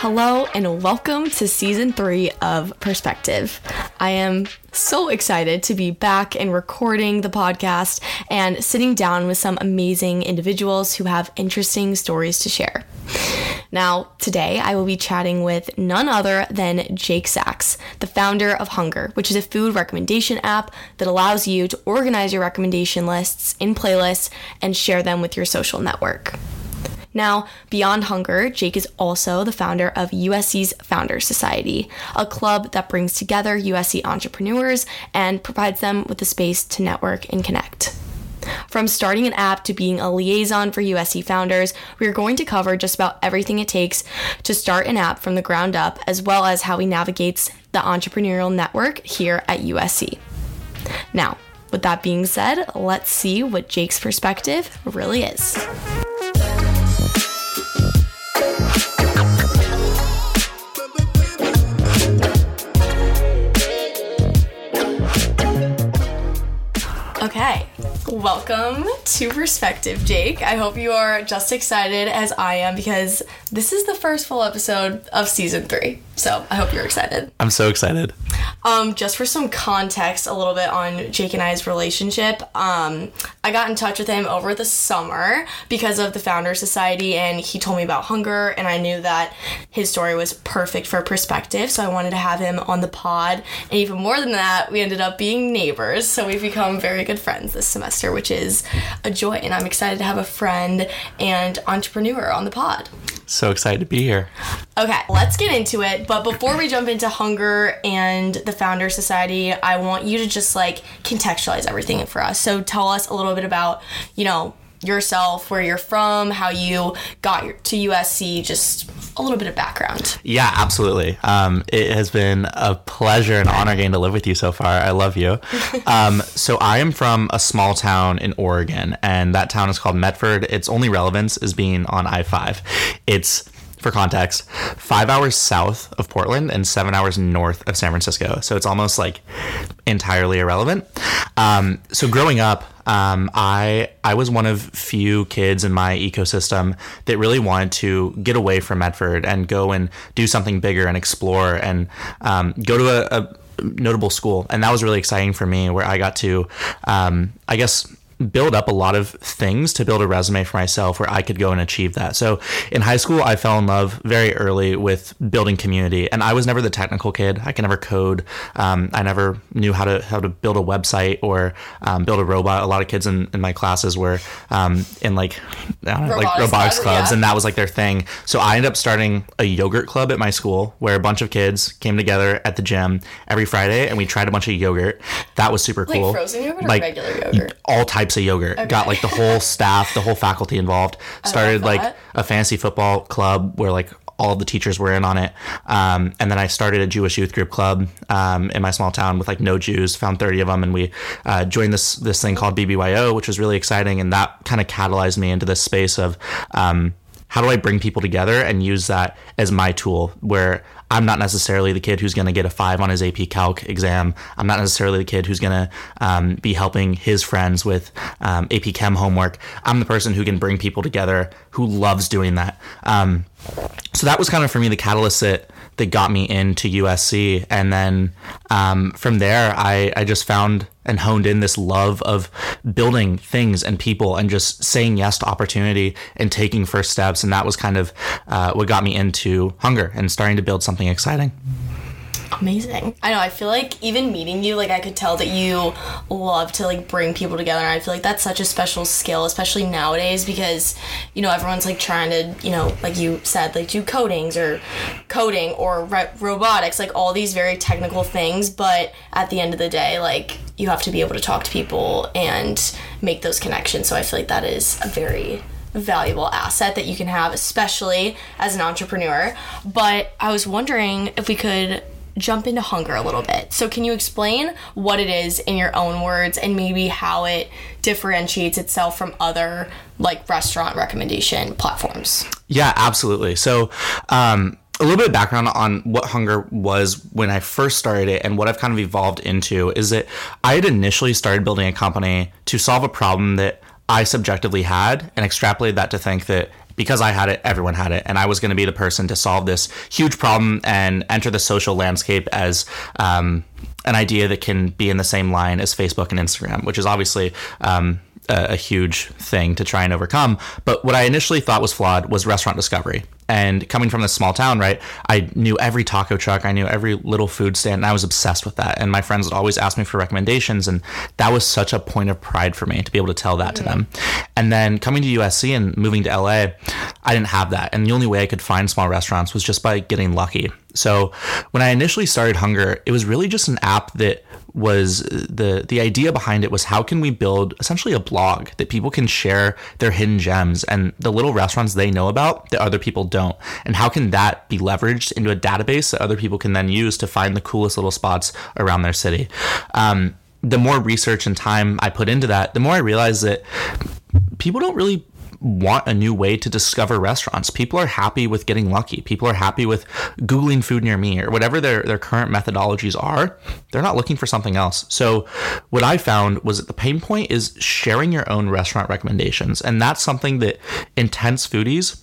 Hello, and welcome to season three of Perspective. I am so excited to be back and recording the podcast and sitting down with some amazing individuals who have interesting stories to share. Now, today I will be chatting with none other than Jake Sacks, the founder of Hunger, which is a food recommendation app that allows you to organize your recommendation lists in playlists and share them with your social network. Now, beyond hunger, Jake is also the founder of USC's Founders Society, a club that brings together USC entrepreneurs and provides them with a space to network and connect. From starting an app to being a liaison for USC founders, we are going to cover just about everything it takes to start an app from the ground up, as well as how he navigates the entrepreneurial network here at USC. Now, with that being said, let's see what Jake's perspective really is. Okay, welcome to Perspective, Jake. I hope you are just excited as I am because this is the first full episode of season three. So I hope you're excited. I'm so excited. Um, just for some context, a little bit on Jake and I's relationship. Um, I got in touch with him over the summer because of the Founder Society, and he told me about hunger, and I knew that his story was perfect for perspective, so I wanted to have him on the pod. And even more than that, we ended up being neighbors, so we've become very good friends this semester, which is a joy, and I'm excited to have a friend and entrepreneur on the pod. So excited to be here. Okay, let's get into it. But before we jump into hunger and the Founder Society, I want you to just like contextualize everything for us. So tell us a little bit about, you know, yourself, where you're from, how you got to USC, just a little bit of background. Yeah, absolutely. Um, it has been a pleasure and honor getting to live with you so far. I love you. Um, so I am from a small town in Oregon, and that town is called Medford. Its only relevance is being on I five. It's for context, five hours south of Portland and seven hours north of San Francisco. So it's almost like entirely irrelevant. Um, so growing up, um, I I was one of few kids in my ecosystem that really wanted to get away from Medford and go and do something bigger and explore and um, go to a, a, notable school. And that was really exciting for me, where I got to, um, I guess build up a lot of things to build a resume for myself where I could go and achieve that. So in high school, I fell in love very early with building community, and I was never the technical kid. I can never code. Um, I never knew how to how to build a website or um, build a robot. A lot of kids in, in my classes were um, in like know, robotics like robotics clubs, yeah. and that was like their thing. So I ended up starting a yogurt club at my school where a bunch of kids came together at the gym every Friday, and we tried a bunch of yogurt. That was super cool. Like frozen yogurt like, regular yogurt? All types types of yogurt. Okay. Got like the whole staff, the whole faculty involved. Started like a fantasy football club where like all the teachers were in on it. Um, and then I started a Jewish youth group club um, in my small town with like no Jews. Found thirty of them, and we uh, joined this this thing called BBYO, which was really exciting. And that kind of catalyzed me into this space of. Um, how do I bring people together and use that as my tool where I'm not necessarily the kid who's going to get a five on his AP Calc exam. I'm not necessarily the kid who's going to um, be helping his friends with um, AP Chem homework. I'm the person who can bring people together who loves doing that. Um, so that was kind of for me the catalyst that that got me into USC. And then um, from there, I, I just found and honed in this love of building things and people and just saying yes to opportunity and taking first steps. And that was kind of uh, what got me into hunger and starting to build something exciting amazing. I know. I feel like even meeting you, like I could tell that you love to like bring people together. And I feel like that's such a special skill, especially nowadays, because you know everyone's like trying to, you know, like you said, like do codings or coding or re- robotics, like all these very technical things. But at the end of the day, like you have to be able to talk to people and make those connections. So I feel like that is a very valuable asset that you can have, especially as an entrepreneur. But I was wondering if we could jump into hunger a little bit. So, can you explain what it is in your own words and maybe how it differentiates itself from other like restaurant recommendation platforms? Yeah, absolutely. So, um, a little bit of background on what hunger was when I first started it and what I've kind of evolved into is that I had initially started building a company to solve a problem that I subjectively had and extrapolated that to think that because I had it, everyone had it, and I was going to be the person to solve this huge problem and enter the social landscape as um, an idea that can be in the same line as Facebook and Instagram, which is obviously um, a, a, huge thing to try and overcome. But what I initially thought was flawed was restaurant discovery. And coming from this small town, right, I knew every taco truck, I knew every little food stand, and I was obsessed with that. And my friends would always ask me for recommendations, and that was such a point of pride for me to be able to tell that mm-hmm. to them. And then coming to USC and moving to LA, I didn't have that. And the only way I could find small restaurants was just by getting lucky. So when I initially started Hunger, it was really just an app that was the the idea behind it was how can we build essentially a blog that people can share their hidden gems and the little restaurants they know about that other people don't? And how can that be leveraged into a database that other people can then use to find the coolest little spots around their city? Um, the more research and time i put into that the more i realized that people don't really want a new way to discover restaurants. People are happy with getting lucky. People are happy with Googling food near me or whatever their, their current methodologies are. They're not looking for something else. So, what I found was that the pain point is sharing your own restaurant recommendations. And that's something that intense foodies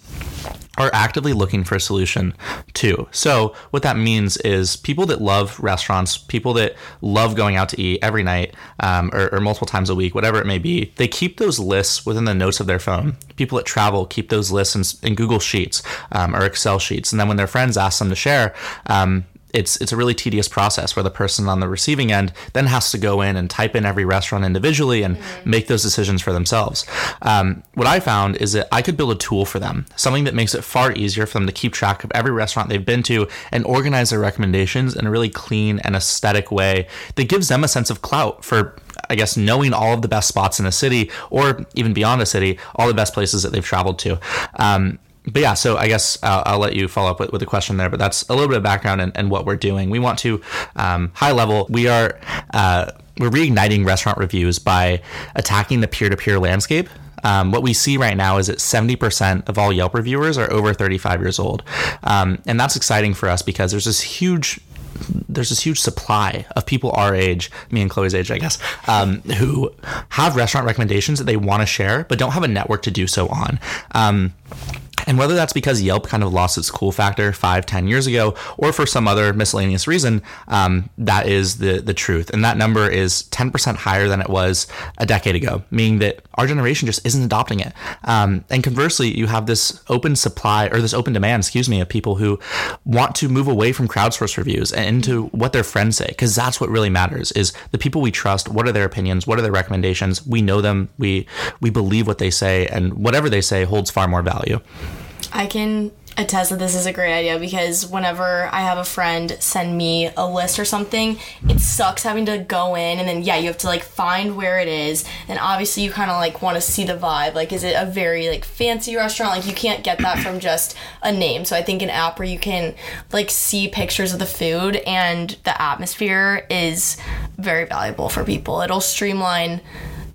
are actively looking for a solution too. So, what that means is people that love restaurants, people that love going out to eat every night um, or, or, multiple times a week, whatever it may be, they keep those lists within the notes of their phone. People that travel keep those lists in, in Google Sheets um, or Excel sheets. And then when their friends ask them to share, um, it's it's a really tedious process where the person on the receiving end then has to go in and type in every restaurant individually and mm-hmm. make those decisions for themselves. Um, what I found is that I could build a tool for them, something that makes it far easier for them to keep track of every restaurant they've been to and organize their recommendations in a really clean and aesthetic way that gives them a sense of clout for I guess knowing all of the best spots in a city or even beyond a city, all the best places that they've traveled to. Um, but yeah, so I guess I'll, I'll, let you follow up with, with a question there. But that's a little bit of background and, and what we're doing. We want to um, high level. We are uh, we're reigniting restaurant reviews by attacking the peer to peer landscape. Um, what we see right now is that 70% of all Yelp reviewers are over 35 years old. Um, and that's exciting for us because there's this huge there's this huge supply of people our age, me and Chloe's age, I guess, um, who have restaurant recommendations that they want to share, but don't have a network to do so on. Um, and whether that's because Yelp kind of lost its cool factor five, ten years ago, or for some other miscellaneous reason, um, that is the the truth. And that number is 10% higher than it was a decade ago, meaning that our generation just isn't adopting it. Um, and conversely, you have this open supply or this open demand, excuse me, of people who want to move away from crowdsource reviews and into what their friends say, because that's what really matters is the people we trust. What are their opinions? What are their recommendations? We know them. We we believe what they say, and whatever they say holds far more value. I can attest that this is a great idea because whenever I have a friend send me a list or something, it sucks having to go in and then yeah, you have to like find where it is. And obviously you kind of like want to see the vibe. Like is it a very like fancy restaurant? Like you can't get that from just a name. So I think an app where you can like see pictures of the food and the atmosphere is very valuable for people. It'll streamline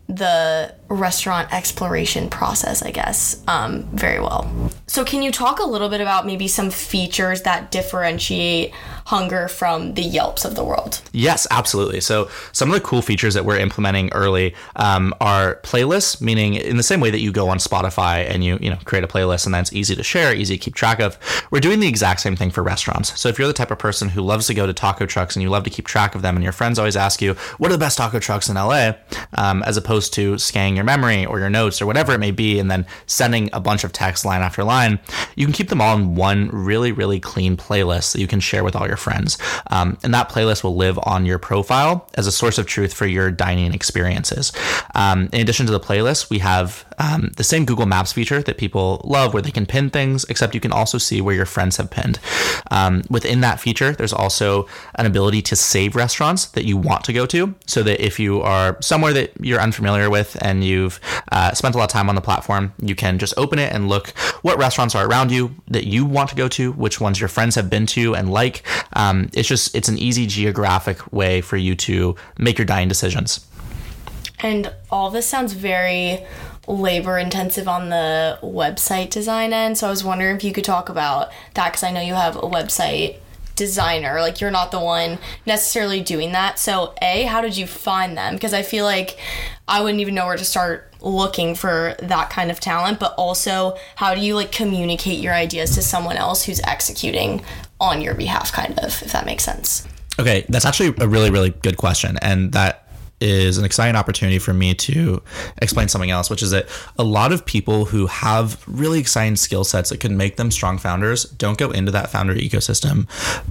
the restaurant exploration process, I guess, um, very well. So, can you talk a little bit about maybe some features that differentiate Hunger from the Yelps of the world? Yes, absolutely. So, some of the cool features that we're implementing early um, are playlists, meaning in the same way that you go on Spotify and you you know create a playlist and that's easy to share, easy to keep track of. We're doing the exact same thing for restaurants. So, if you're the type of person who loves to go to taco trucks and you love to keep track of them, and your friends always ask you, "What are the best taco trucks in LA?" Um, as opposed to scanning your memory or your notes or whatever it may be, and then sending a bunch of text line after line, you can keep them all in one really, really clean playlist that you can share with all your friends. Um, and that playlist will live on your profile as a source of truth for your dining experiences. Um, in addition to the playlist, we have um, the same Google Maps feature that people love where they can pin things, except you can also see where your friends have pinned. Um, within that feature, there's also an ability to save restaurants that you want to go to so that if you are somewhere that you're unfamiliar with and you've uh, spent a lot of time on the platform, you can just open it and look what restaurants are around you that you want to go to, which ones your friends have been to and like. Um, it's just it's an easy geographic way for you to make your dining decisions. And all this sounds very labor intensive on the website design end. So I was wondering if you could talk about that because I know you have a website designer. Like you're not the one necessarily doing that. So, A, how did you find them? Because I feel like I wouldn't even know where to start looking for that kind of talent, but also how do you like communicate your ideas to someone else who's executing on your behalf kind of, if that makes sense. Okay, that's actually a really really good question and that is an exciting opportunity for me to explain something else, which is that a lot of people who have really exciting skill sets that could make them strong founders don't go into that founder ecosystem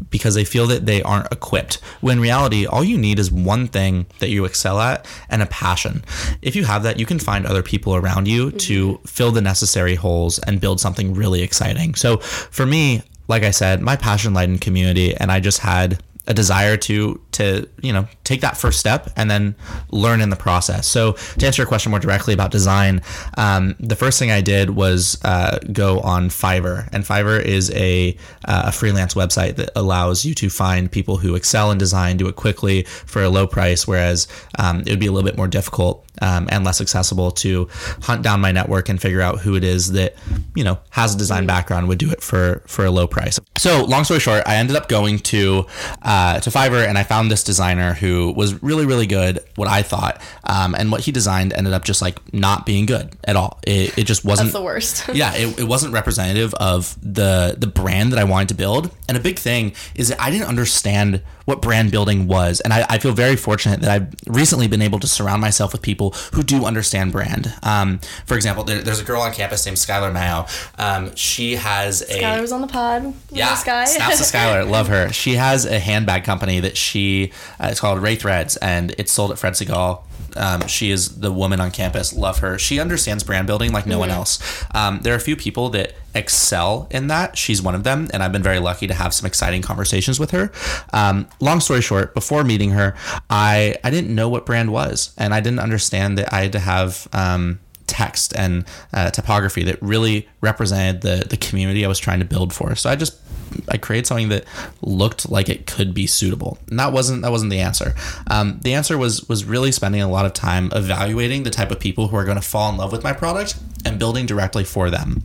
because they feel that they aren't equipped. When in reality, all you need is one thing that you excel at and a passion. If you have that, you can find other people around you mm-hmm. to fill the necessary holes and build something really exciting. So for me, like I said, my passion lied in community, and I just had a desire to to you know take that first step and then learn in the process. So to answer your question more directly about design, um, the first thing I did was uh, go on Fiverr, and Fiverr is a uh, a freelance website that allows you to find people who excel in design, do it quickly for a low price, whereas um, it would be a little bit more difficult um, and less accessible to hunt down my network and figure out who it is that you know has a design background would do it for for a low price. So long story short, I ended up going to uh, to Fiverr and I found this designer who was really really good. What I thought, um, and what he designed ended up just like not being good at all. It, it just wasn't That's the worst. yeah, it, it wasn't representative of the the brand that I wanted to build. And a big thing is that I didn't understand what brand building was. And I, I, feel very fortunate that I've recently been able to surround myself with people who do understand brand. Um, for example, there, there's a girl on campus named Skylar Mayo. Um, she has a. Skylar was on the pod. Yeah. Sky. Snaps to Skylar. Love her. She has a handbag company that she, uh, it's called Ray Threads, and it's sold at Fred Segal um, she is the woman on campus. Love her. She understands brand building like no mm-hmm. one else. Um, there are a few people that excel in that. She's one of them, and I've been very lucky to have some exciting conversations with her. Um, long story short, before meeting her, I I didn't know what brand was, and I didn't understand that I had to have um, text and uh, typography that really represented the the community I was trying to build for. So I just I created something that looked like it could be suitable. And that wasn't that wasn't the answer. Um, the answer was was really spending a lot of time evaluating the type of people who are going to fall in love with my product and building directly for them.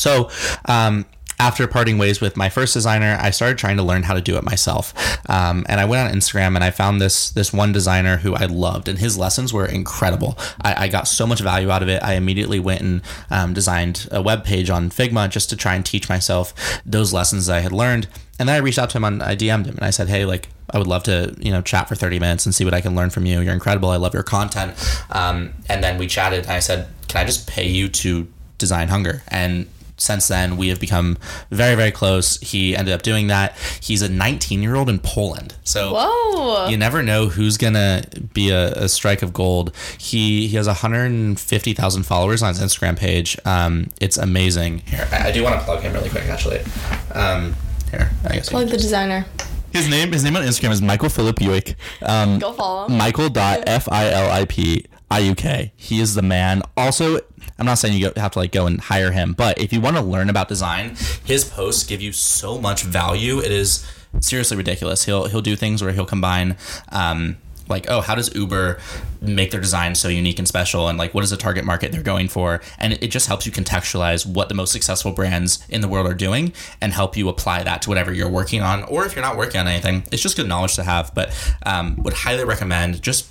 So um, after parting ways with my first designer, I started trying to learn how to do it myself. Um, and I went on Instagram and I found this this one designer who I loved, and his lessons were incredible. I, I got so much value out of it. I immediately went and um, designed a web page on Figma just to try and teach myself those lessons that I had learned. And then I reached out to him on I DM'd him and I said, hey, like I would love to you know chat for 30 minutes and see what I can learn from you. You're incredible. I love your content. Um, and then we chatted and I said, can I just pay you to design hunger? And since then, we have become very, very close. He ended up doing that. He's a 19 year old in Poland. So Whoa. you never know who's going to be a, a, strike of gold. He, he has 150,000 followers on his Instagram page. Um, it's amazing. Here, I, I do want to plug him really quick, actually. Um, here, I guess. Plug the designer. His name, his name on Instagram is Michael Filipiuk. Um, Go follow him. Michael F I L I P I U K. He is the man. Also, I'm not saying you have to like go and hire him, but if you want to learn about design, his posts give you so much value. It is seriously ridiculous. He'll he'll do things where he'll combine. Um, like oh how does uber make their design so unique and special and like what is the target market they're going for and it just helps you contextualize what the most successful brands in the world are doing and help you apply that to whatever you're working on or if you're not working on anything it's just good knowledge to have but um, would highly recommend just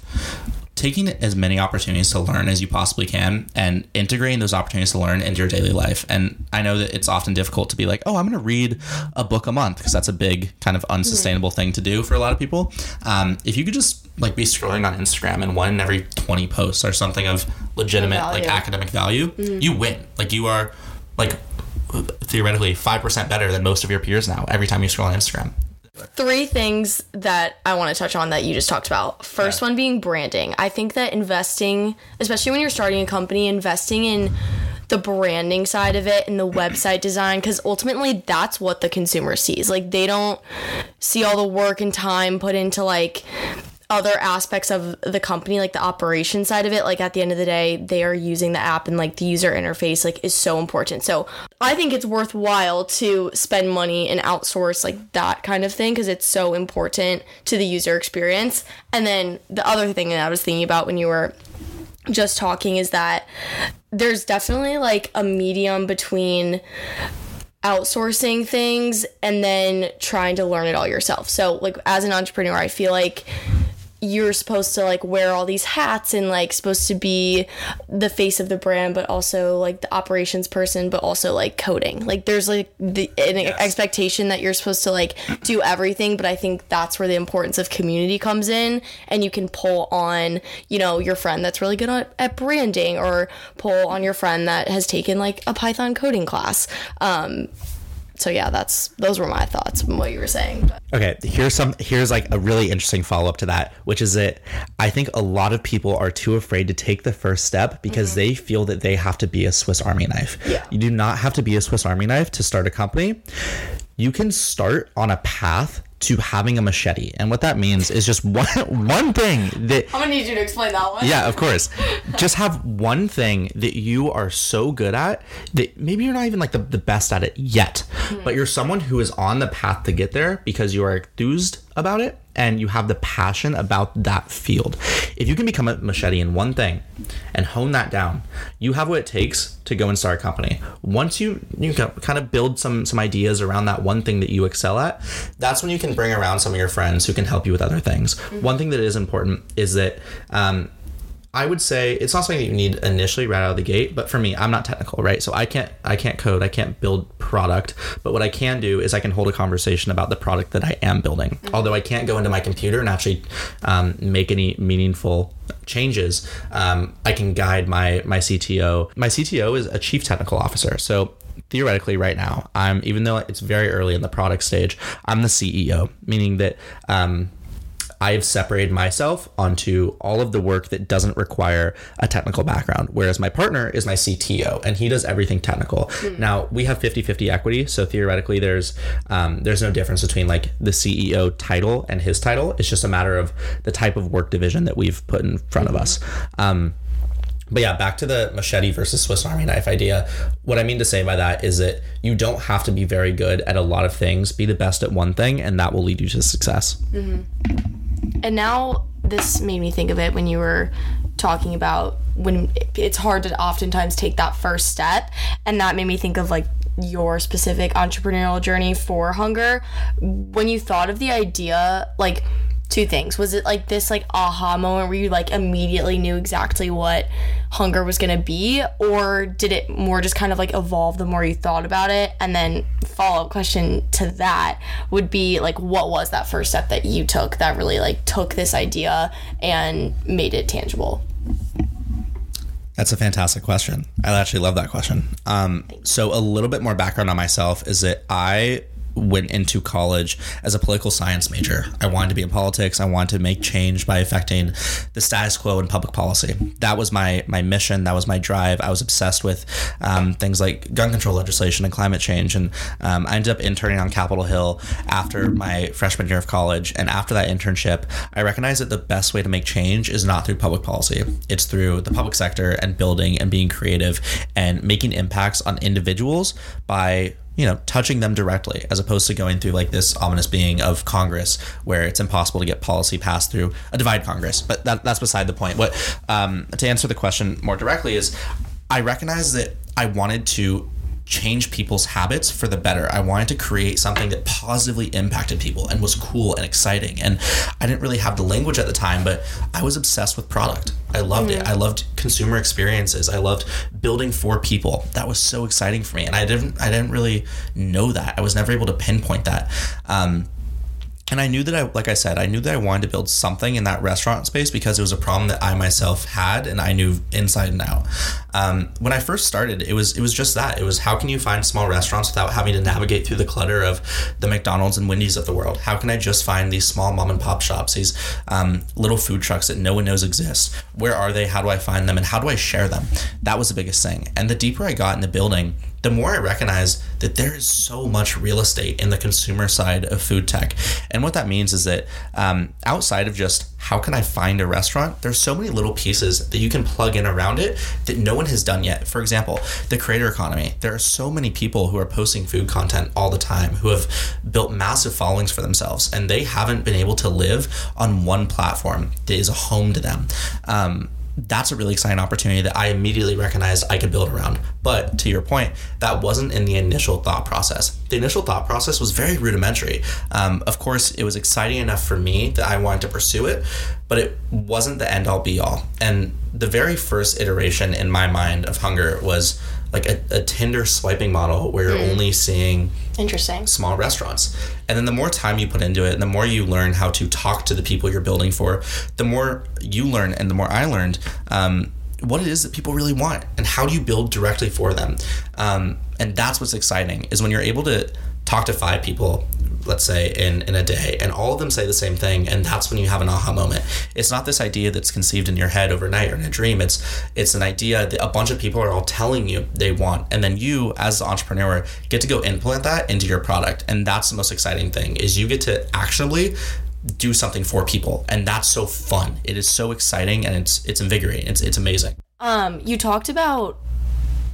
taking as many opportunities to learn as you possibly can and integrating those opportunities to learn into your daily life. And I know that it's often difficult to be like, oh, I'm going to read a book a month because that's a big kind of unsustainable thing to do for a lot of people. Um, if you could just like be scrolling on Instagram and one in every 20 posts are something of legitimate like academic value, mm-hmm. you win. Like you are like theoretically 5% better than most of your peers now every time you scroll on Instagram three things that I want to touch on that you just talked about. First yeah. one being branding. I think that investing, especially when you're starting a company, investing in the branding side of it and the website design because ultimately that's what the consumer sees. Like they don't see all the work and time put into like other aspects of the company like the operation side of it like at the end of the day they are using the app and like the user interface like is so important so i think it's worthwhile to spend money and outsource like that kind of thing because it's so important to the user experience and then the other thing that i was thinking about when you were just talking is that there's definitely like a medium between outsourcing things and then trying to learn it all yourself. So like as an entrepreneur, I feel like you're supposed to like wear all these hats and like supposed to be the face of the brand but also like the operations person but also like coding like there's like the an yes. expectation that you're supposed to like do everything but i think that's where the importance of community comes in and you can pull on you know your friend that's really good at, at branding or pull on your friend that has taken like a python coding class um so yeah, that's those were my thoughts from what you were saying. But. Okay, here's some here's like a really interesting follow up to that, which is that I think a lot of people are too afraid to take the first step because mm-hmm. they feel that they have to be a Swiss Army knife. Yeah. You do not have to be a Swiss Army knife to start a company. You can start on a path to having a machete. And what that means is just one one thing that I'm gonna need you to explain that one. Yeah, of course. just have one thing that you are so good at that maybe you're not even like the, the best at it yet, mm-hmm. but you're someone who is on the path to get there because you are enthused about it and you have the passion about that field. If you can become a machete in one thing and hone that down, you have what it takes to go and start a company. Once you you kind of build some some ideas around that one thing that you excel at, that's when you can bring around some of your friends who can help you with other things. Mm-hmm. One thing that is important is that um, I would say it's not something that you need initially right out of the gate, but for me, I'm not technical, right? So I can't I can't code, I can't build product, but what I can do is I can hold a conversation about the product that I am building. Mm-hmm. Although I can't go into my computer and actually um, make any meaningful changes, um, I can guide my my CTO. My CTO is a chief technical officer, so theoretically right now i'm even though it's very early in the product stage i'm the ceo meaning that um, I've separated myself onto all of the work that doesn't require a technical background, whereas my partner is my CTO and he does everything technical. Mm. Now we have 50 50 equity, so theoretically there's um, there's no difference between like the CEO title and his title. It's just a matter of the type of work division that we've put in front mm-hmm. of us. Um, but yeah, back to the machete versus Swiss Army knife idea. What I mean to say by that is that you don't have to be very good at a lot of things. Be the best at one thing, and that will lead you to success. Mm-hmm. And now this made me think of it when you were talking about when it's hard to oftentimes take that first step. And that made me think of like your specific entrepreneurial journey for hunger. When you thought of the idea, like, two things. Was it like this like aha moment where you like immediately knew exactly what hunger was going to be or did it more just kind of like evolve the more you thought about it? And then follow-up question to that would be like what was that first step that you took that really like took this idea and made it tangible? That's a fantastic question. I actually love that question. Um, so, a little bit more background on myself is that I went into college as a political science major. I wanted to be in politics. I wanted to make change by affecting the status quo in public policy. That was my my mission. That was my drive. I was obsessed with um, things like gun control legislation and climate change. And um, I ended up interning on Capitol Hill after my freshman year of college. And after that internship, I recognized that the best way to make change is not through public policy. It's through the public sector and building and being creative and making impacts on individuals by you know, touching them directly as opposed to going through like this ominous being of Congress where it's impossible to get policy passed through a divide Congress. But that, that's beside the point. What um, to answer the question more directly is I recognize that I wanted to change people's habits for the better. I wanted to create something that positively impacted people and was cool and exciting. And I didn't really have the language at the time, but I was obsessed with product. I loved mm-hmm. it. I loved consumer experiences. I loved building for people. That was so exciting for me. And I didn't I didn't really know that. I was never able to pinpoint that. Um, and I knew that I, like I said, I knew that I wanted to build something in that restaurant space because it was a problem that I myself had and I knew inside and out. Um, when I first started, it was it was just that. It was how can you find small restaurants without having to navigate through the clutter of the McDonald's and Wendy's of the world? How can I just find these small mom and pop shops, these um, little food trucks that no one knows exist? Where are they? How do I find them? And how do I share them? That was the biggest thing. And the deeper I got in the building, the more I recognize that there is so much real estate in the consumer side of food tech. And what that means is that um, outside of just how can I find a restaurant, there's so many little pieces that you can plug in around it that no one has done yet. For example, the creator economy. There are so many people who are posting food content all the time who have built massive followings for themselves, and they haven't been able to live on one platform that is a home to them. Um, that's a really exciting opportunity that I immediately recognized I could build around. But to your point, that wasn't in the initial thought process. The initial thought process was very rudimentary. Um, of course, it was exciting enough for me that I wanted to pursue it, but it wasn't the end all be all. And the very first iteration in my mind of hunger was like a, a Tinder swiping model where you're only seeing Interesting. small restaurants. And then the more time you put into it and the more you learn how to talk to the people you're building for, the more you learn and the more I learned um, what it is that people really want and how do you build directly for them. Um, and that's what's exciting is when you're able to talk to five people let's say in in a day. And all of them say the same thing and that's when you have an aha moment. It's not this idea that's conceived in your head overnight or in a dream. It's it's an idea that a bunch of people are all telling you they want and then you as the entrepreneur get to go implement that into your product. And that's the most exciting thing is you get to actionably do something for people and that's so fun. It is so exciting and it's it's invigorating. It's it's amazing. Um, you talked about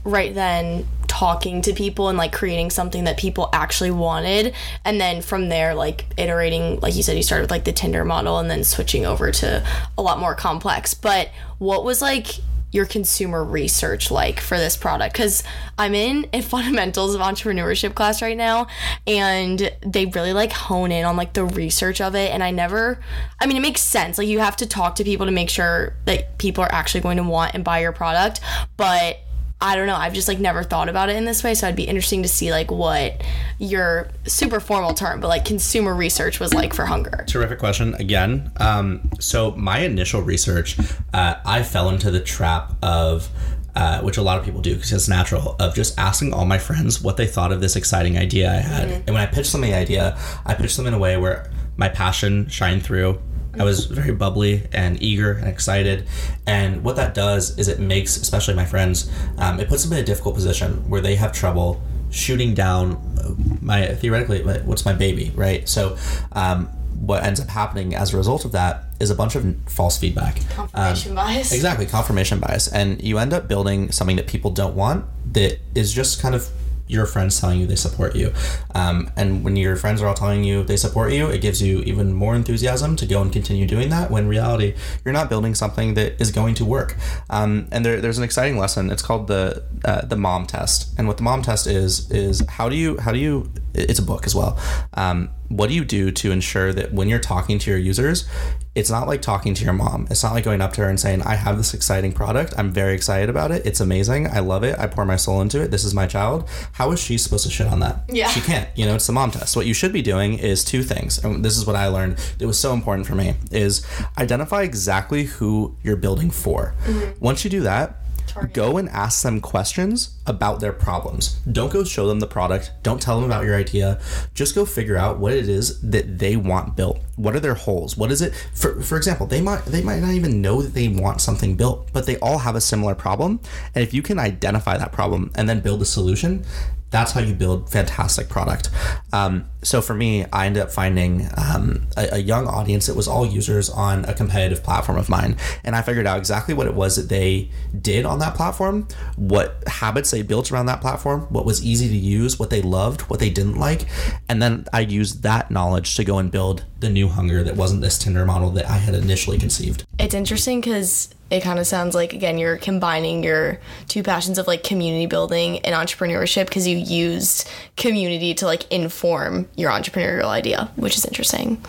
right then talking to people and like creating something that people actually wanted. And then from there like iterating like you said you started with like the tinder model and then switching over to a lot more complex. But what was like your consumer research like for this product? Because i'm in a fundamentals of entrepreneurship class right now and they really like hone in on like the research of it. And i never i mean it makes sense. Like you have to talk to people to make sure that people are actually going to want and buy your product. But I don't know. I've just like never thought about it in this way, so I'd be interesting to see like what your super formal term, but like consumer research was like for hunger. Terrific question again. Um, so my initial research, uh, I fell into the trap of. Uh, which a lot of people do because it's natural of just asking all my friends what they thought of this exciting idea I had. And when I pitched them the idea, I pitched them in a way where my passion shined through. I was very bubbly and eager and excited. And what that does is it makes, especially my friends, um, it puts them in a difficult position where they have trouble shooting down uh, my theoretically what's my baby, right? So, um, what ends up happening as a result of that is a bunch of false feedback. Confirmation bias. Exactly, confirmation bias. And you end up building something that people don't want that is just kind of your friends telling you they support you. Um, and when your friends are all telling you they support you, it gives you even more enthusiasm to go and continue doing that when reality you're not building something that is going to work. Um, and there, there's an exciting lesson. It's called the uh, the mom test. And what the mom test is is how do you how do you it's a book as well. Um, what do you do to ensure that when you're talking to your users, it's not like talking to your mom. It's not like going up to her and saying, I have this exciting product. I'm very excited about it. It's amazing. I love it. I pour my soul into it. This is my child. How is she supposed to shit on that? Yeah. She can't. You know, it's the mom test. What you should be doing is two things. And this is what I learned that was so important for me is identify exactly who you're building for. Mm-hmm. Once you do that, go and ask them questions about their problems. Don't go show them the product. Don't tell them about your idea. Just go figure out what it is that they want built. What are their holes? What is it? For for example, they might they might not even know that they want something built, but they all have a similar problem. And if you can identify that problem and then build a solution, that's how you build fantastic product. Um, so for me, I ended up finding um, a, a young audience that was all users on a competitive platform of mine, and I figured out exactly what it was that they did on that platform, what habits they built around that platform, what was easy to use, what they loved, what they didn't like, and then I used that knowledge to go and build the new hunger that wasn't this Tinder model that I had initially conceived. It's interesting because it kind of sounds like again you're combining your two passions of like community building and entrepreneurship because you used community to like inform your entrepreneurial idea, which is interesting.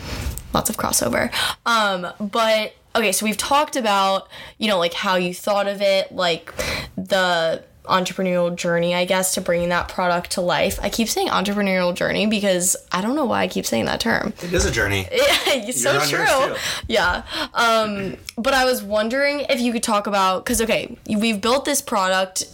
Lots of crossover. Um, but okay, so we've talked about you know like how you thought of it, like the entrepreneurial journey, I guess, to bringing that product to life. I keep saying entrepreneurial journey because I don't know why I keep saying that term. It is a journey. it's so You're on yours, true. Yeah. Um, but I was wondering if you could talk about because okay, we've built this product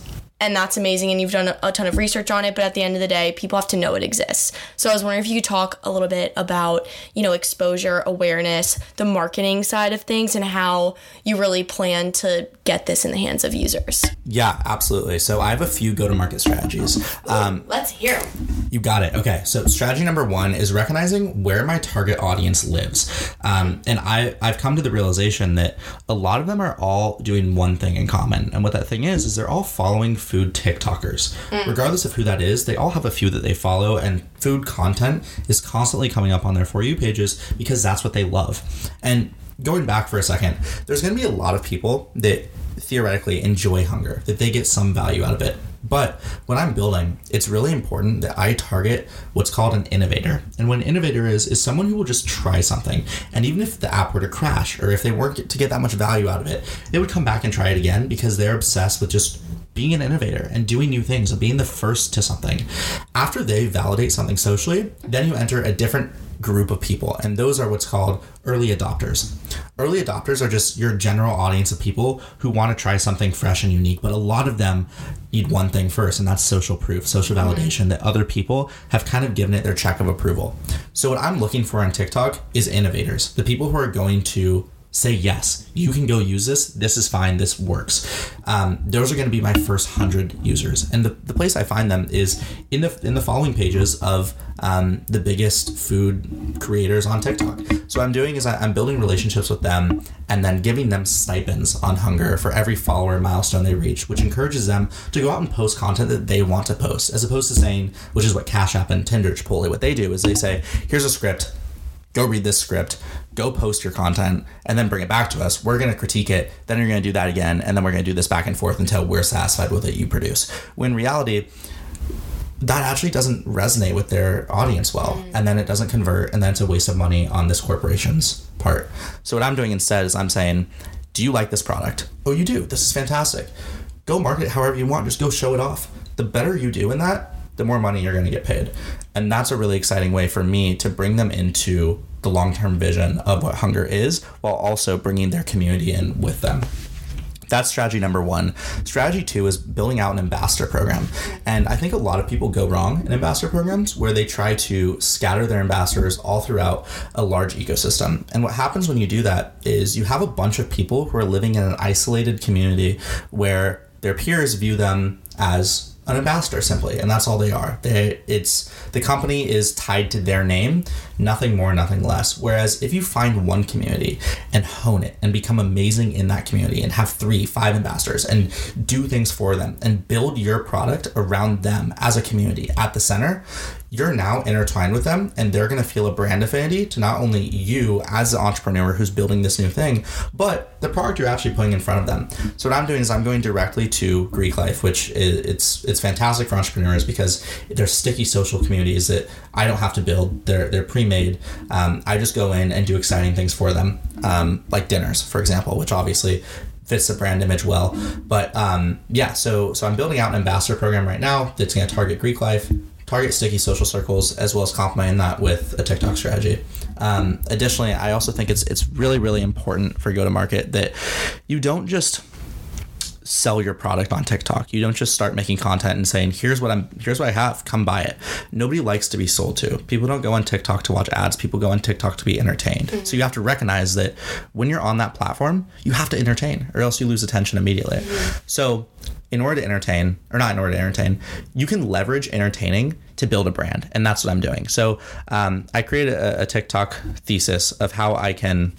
and that's amazing and you've done a, ton of research on it but at the end of the day people have to know it exists so i was wondering if you could talk a little bit about you know exposure awareness the marketing side of things and how you really plan to get this in the hands of users Yeah, absolutely. So I have a few go-to-market strategies. Um, let's hear 'em. You got it. Okay. So strategy number one is recognizing where my target audience lives. Um, and I, I've come to the realization that a lot of them are all doing one thing in common. And what that thing is, is they're all following food TikTokers. Mm. Regardless of who that is, they all have a few that they follow and food content is constantly coming up on their For You pages because that's what they love. And going back for a second, there's going to be a lot of people that theoretically enjoy hunger, that they get some value out of it. But when I'm building, it's really important that I target what's called an innovator. And what an innovator is, is someone who will just try something. And even if the app were to crash or if they weren't to get that much value out of it, they would come back and try it again because they're obsessed with just being an innovator and doing new things and being the first to something. After they validate something socially, then you enter a different group of people, and those are what's called early adopters. Early adopters are just your general audience of people who want to try something fresh and unique, but a lot of them need one thing first, and that's social proof, social mm-hmm. validation that other people have kind of given it their check of approval. So, what I'm looking for on TikTok is innovators, the people who are going to say yes. You can go use this. This is fine. This works. Um, those are going to be my first 100 users. And the, the place i find them is in the in the following pages of um, the biggest food creators on tiktok. So what i'm doing is i'm building relationships with them and then giving them stipends on hunger for every follower milestone they reach which encourages them to go out and post content that they want to post as opposed to saying which is what cash app and tinder chipotle what they do is they say here's a script. Go read this script, go post your content, and then bring it back to us. We're going to critique it. Then you're going to do that again. And then we're going to do this back and forth until we're satisfied with it you produce. When reality, that actually doesn't resonate with their audience well. Mm. And then it doesn't convert. And then it's a waste of money on this corporation's part. So what I'm doing instead is I'm saying, do you like this product? Oh, you do. This is fantastic. Go market it however you want. Just go show it off. The better you do in that, the more money you're going to get paid. And that's a really exciting way for me to bring them into the long term vision of what hunger is while also bringing their community in with them. That's strategy number one. Strategy two is building out an ambassador program. And I think a lot of people go wrong in ambassador programs where they try to scatter their ambassadors all throughout a large ecosystem. And what happens when you do that is you have a bunch of people who are living in an isolated community where their peers view them as an ambassador simply and that's all they are. They it's the company is tied to their name nothing more nothing less. Whereas if you find one community and hone it and become amazing in that community and have three five ambassadors and do things for them and build your product around them as a community at the center you're now intertwined with them and they're going to feel a brand affinity to not only you as the entrepreneur who's building this new thing, but the product you're actually putting in front of them. So what I'm doing is I'm going directly to Greek Life, which is, it's it's fantastic for entrepreneurs because they're sticky social communities that I don't have to build. They're they're pre-made. Um, I just go in and do exciting things for them, um, like dinners, for example, which obviously fits the brand image well. But um, yeah, so so I'm building out an ambassador program right now that's going to target Greek Life target sticky social circles as well as complement that with a TikTok strategy. Um, additionally, I also think it's it's really really important for go to market that you don't just sell your product on TikTok. You don't just start making content and saying, "Here's what I'm here's what I have, come buy it." Nobody likes to be sold to. People don't go on TikTok to watch ads. People go on TikTok to be entertained. Mm-hmm. So you have to recognize that when you're on that platform, you have to entertain or else you lose attention immediately. Mm-hmm. So in order to entertain, or not in order to entertain, you can leverage entertaining to build a brand. And that's what I'm doing. So um, I created a, a TikTok thesis of how I can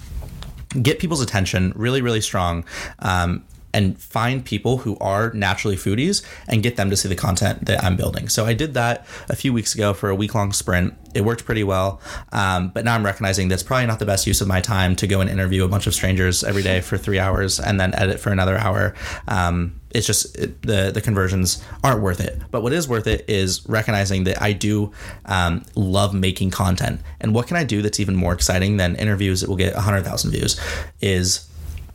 get people's attention really, really strong um, and find people who are naturally foodies and get them to see the content that I'm building. So I did that a few weeks ago for a week long sprint. It worked pretty well, um, but now I'm recognizing that's probably not the best use of my time to go and interview a bunch of strangers every day for three hours and then edit for another hour. Um, it's just it, the the conversions aren't worth it. But what is worth it is recognizing that I do um, love making content. And what can I do that's even more exciting than interviews that will get hundred thousand views? Is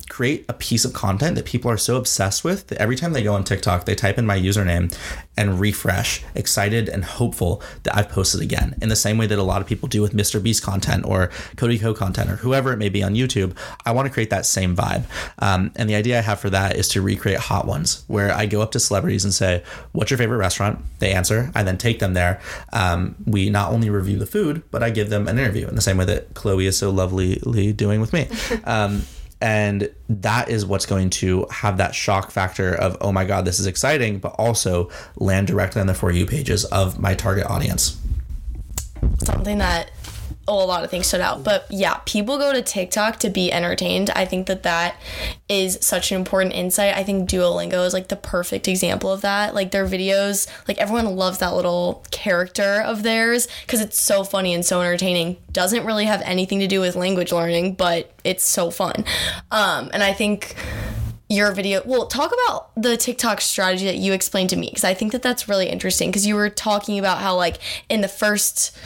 create a piece of content that people are so obsessed with that every time they go on TikTok, they type in my username and refresh, excited and hopeful that I've posted again. In the same way that a lot of people do with Mr. Beast content or Cody Ko content or whoever it may be on YouTube, I want to create that same vibe. Um, and the idea I have for that is to recreate hot ones where I go up to celebrities and say, What's your favorite restaurant? They answer. I then take them there. Um, we not only review the food, but I give them an interview in the same way that Chloe is so lovelyly doing with me. Um, and that is what's going to have that shock factor of oh my god this is exciting but also land directly on the for you pages of my target audience. Something that oh, a lot of things stood out. But yeah, people go to TikTok to be entertained. I think that that is such an important insight. I think Duolingo is like the perfect example of that. Like their videos, like everyone loves that little character of theirs because it's so funny and so entertaining. Doesn't really have anything to do with language learning, but it's so fun. Um, and I think your video well talk about the tiktok strategy that you explained to me because i think that that's really interesting because you were talking about how like in the first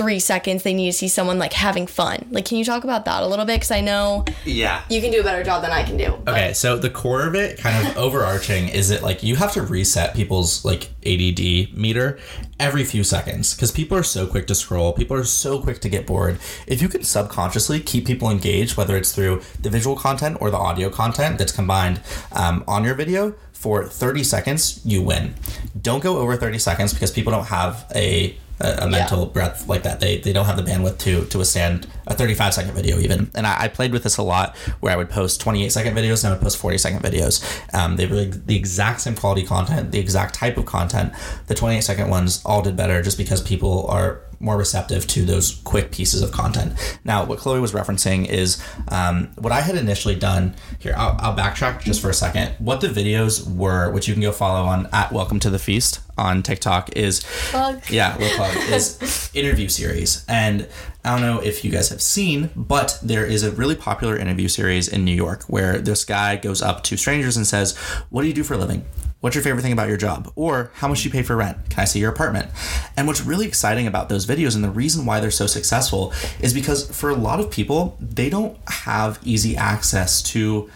three seconds they need to see someone like having fun like can you talk about that a little bit because i know Yeah. you can do a better job than i can do but- Okay, so the core of it, kind of overarching, is that like you have to reset people's like ADD meter every few seconds because people are so quick to scroll. People are so quick to get bored. If you can subconsciously keep people engaged, whether it's through the visual content or the audio content that's combined um, on your video, for 30 seconds, you win. Don't go over 30 seconds because people don't have a a, a mental breadth like that. They, they don't have the bandwidth to to withstand a 35 second video even. And I, I played with this a lot where I would post 28 second videos and I would post 40 second videos. Um, they were the exact same quality content, the exact type of content. The 28 second ones all did better just because people are more receptive to those quick pieces of content. Now, what Chloe was referencing is um, what I had initially done. Here, I'll, I'll backtrack just for a second. What the videos were, which you can go follow on at Welcome to the Feast on TikTok, is Plug. yeah, little plug is interview series. And I don't know if you guys have seen, but there is a really popular interview series in New York where this guy goes up to strangers and says, What do you do for a living? What's your favorite thing about your job? Or how much do you pay for rent? Can I see your apartment? And what's really exciting about those videos and the reason why they're so successful is because for a lot of people, they don't have easy access to